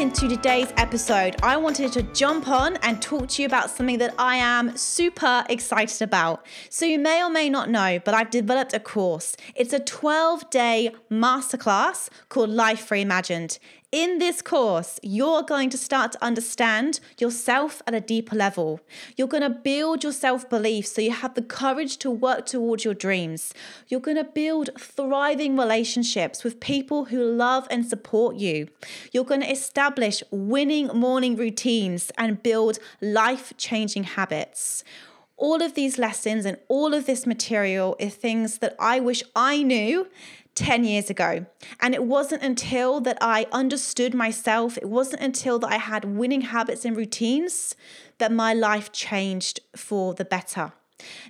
into today's episode, I wanted to jump on and talk to you about something that I am super excited about. So, you may or may not know, but I've developed a course. It's a 12 day masterclass called Life Reimagined. In this course, you're going to start to understand yourself at a deeper level. You're going to build your self belief so you have the courage to work towards your dreams. You're going to build thriving relationships with people who love and support you. You're going to establish winning morning routines and build life changing habits all of these lessons and all of this material is things that I wish I knew 10 years ago. And it wasn't until that I understood myself, it wasn't until that I had winning habits and routines that my life changed for the better.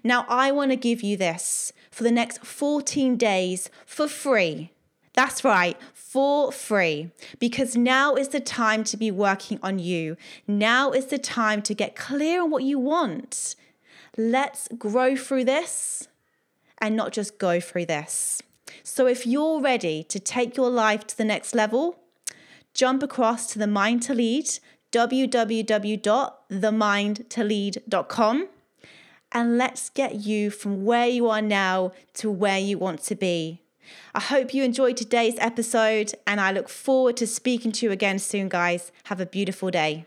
Now, I want to give you this for the next 14 days for free. That's right, for free. Because now is the time to be working on you. Now is the time to get clear on what you want. Let's grow through this and not just go through this. So if you're ready to take your life to the next level, jump across to the Mind to Lead, www.themindtolead.com, and let's get you from where you are now to where you want to be. I hope you enjoyed today's episode, and I look forward to speaking to you again soon, guys. Have a beautiful day.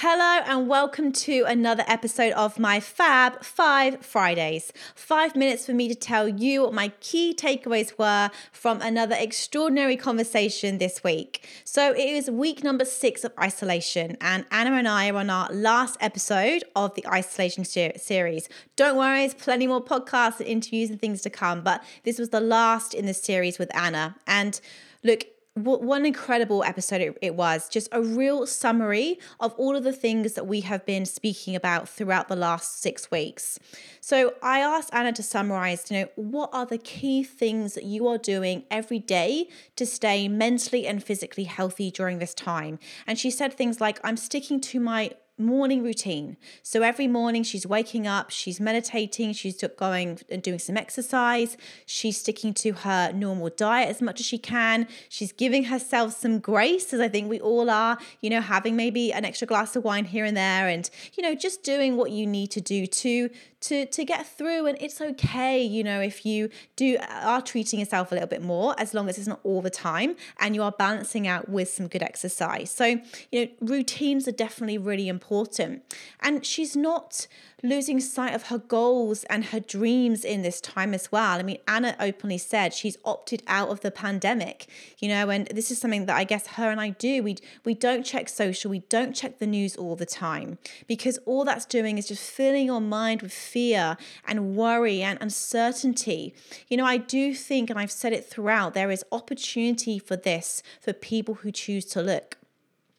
Hello, and welcome to another episode of my Fab Five Fridays. Five minutes for me to tell you what my key takeaways were from another extraordinary conversation this week. So, it is week number six of isolation, and Anna and I are on our last episode of the isolation series. Don't worry, there's plenty more podcasts and interviews and things to come, but this was the last in the series with Anna. And look, what an incredible episode it, it, was. Just a real summary of all of the things that we have been speaking about throughout the last six weeks. So I asked Anna to summarize, you know, what are the key things that you are doing every day to stay mentally and physically healthy during this time? And she said things like, I'm sticking to my morning routine. So every morning she's waking up, she's meditating, she's going and doing some exercise, she's sticking to her normal diet as much as she can. She's giving herself some grace, as I think we all are, you know, having maybe an extra glass of wine here and there and, you know, just doing what you need to do to to to get through and it's okay you know if you do are treating yourself a little bit more as long as it's not all the time and you are balancing out with some good exercise so you know routines are definitely really important and she's not losing sight of her goals and her dreams in this time as well. I mean, Anna openly said she's opted out of the pandemic, you know, and this is something that I guess her and I do. We we don't check social, we don't check the news all the time because all that's doing is just filling your mind with fear and worry and uncertainty. You know, I do think and I've said it throughout, there is opportunity for this for people who choose to look.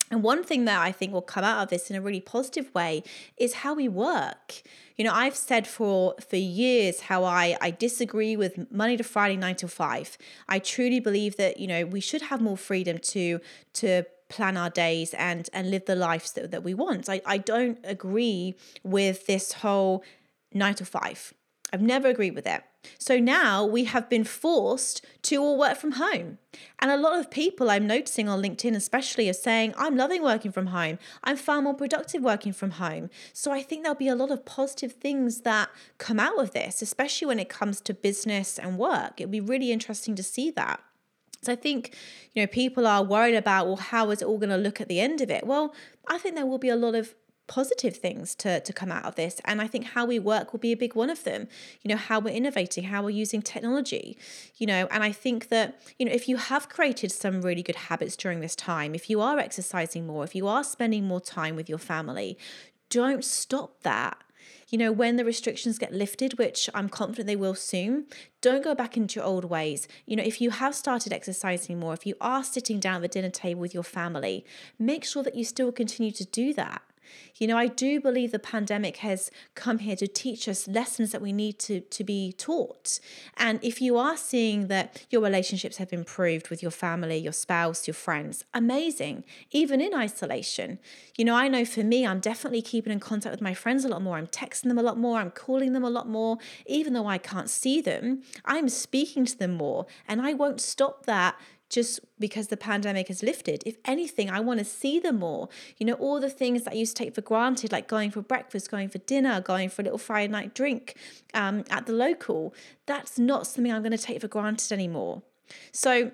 And one thing that I think will come out of this in a really positive way is how we work. You know, I've said for for years how I I disagree with Monday to Friday 9 to 5. I truly believe that, you know, we should have more freedom to to plan our days and and live the lives that, that we want. I, I don't agree with this whole 9 to 5. I've never agreed with it. So now we have been forced to all work from home. And a lot of people I'm noticing on LinkedIn, especially, are saying, I'm loving working from home. I'm far more productive working from home. So I think there'll be a lot of positive things that come out of this, especially when it comes to business and work. It'll be really interesting to see that. So I think, you know, people are worried about, well, how is it all going to look at the end of it? Well, I think there will be a lot of positive things to, to come out of this. And I think how we work will be a big one of them. You know, how we're innovating, how we're using technology, you know, and I think that, you know, if you have created some really good habits during this time, if you are exercising more, if you are spending more time with your family, don't stop that. You know, when the restrictions get lifted, which I'm confident they will soon, don't go back into your old ways. You know, if you have started exercising more, if you are sitting down at the dinner table with your family, make sure that you still continue to do that. You know, I do believe the pandemic has come here to teach us lessons that we need to, to be taught. And if you are seeing that your relationships have improved with your family, your spouse, your friends, amazing, even in isolation. You know, I know for me, I'm definitely keeping in contact with my friends a lot more. I'm texting them a lot more. I'm calling them a lot more. Even though I can't see them, I'm speaking to them more. And I won't stop that just because the pandemic has lifted. If anything, I want to see them more. You know, all the things that I used to take for granted, like going for breakfast, going for dinner, going for a little Friday night drink um, at the local, that's not something I'm going to take for granted anymore. So,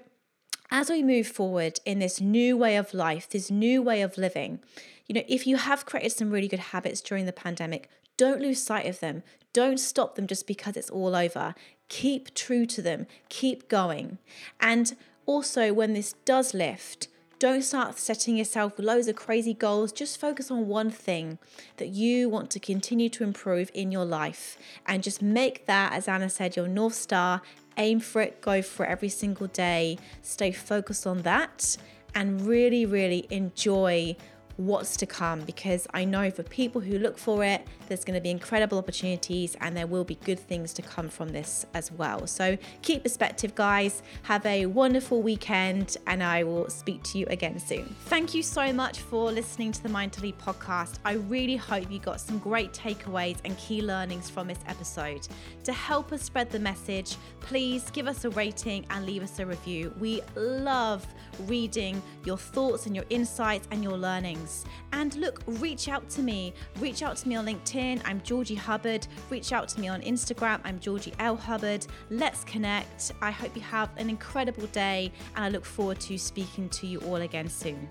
as we move forward in this new way of life, this new way of living, you know, if you have created some really good habits during the pandemic, don't lose sight of them. Don't stop them just because it's all over. Keep true to them. Keep going. And also, when this does lift, don't start setting yourself loads of crazy goals. Just focus on one thing that you want to continue to improve in your life and just make that, as Anna said, your North Star. Aim for it, go for it every single day. Stay focused on that and really, really enjoy what's to come because I know for people who look for it, there's going to be incredible opportunities and there will be good things to come from this as well. So keep perspective, guys. Have a wonderful weekend and I will speak to you again soon. Thank you so much for listening to the Mind to Lead podcast. I really hope you got some great takeaways and key learnings from this episode. To help us spread the message, please give us a rating and leave us a review. We love reading your thoughts and your insights and your learnings. And look, reach out to me. Reach out to me on LinkedIn. I'm Georgie Hubbard. Reach out to me on Instagram. I'm Georgie L. Hubbard. Let's connect. I hope you have an incredible day and I look forward to speaking to you all again soon.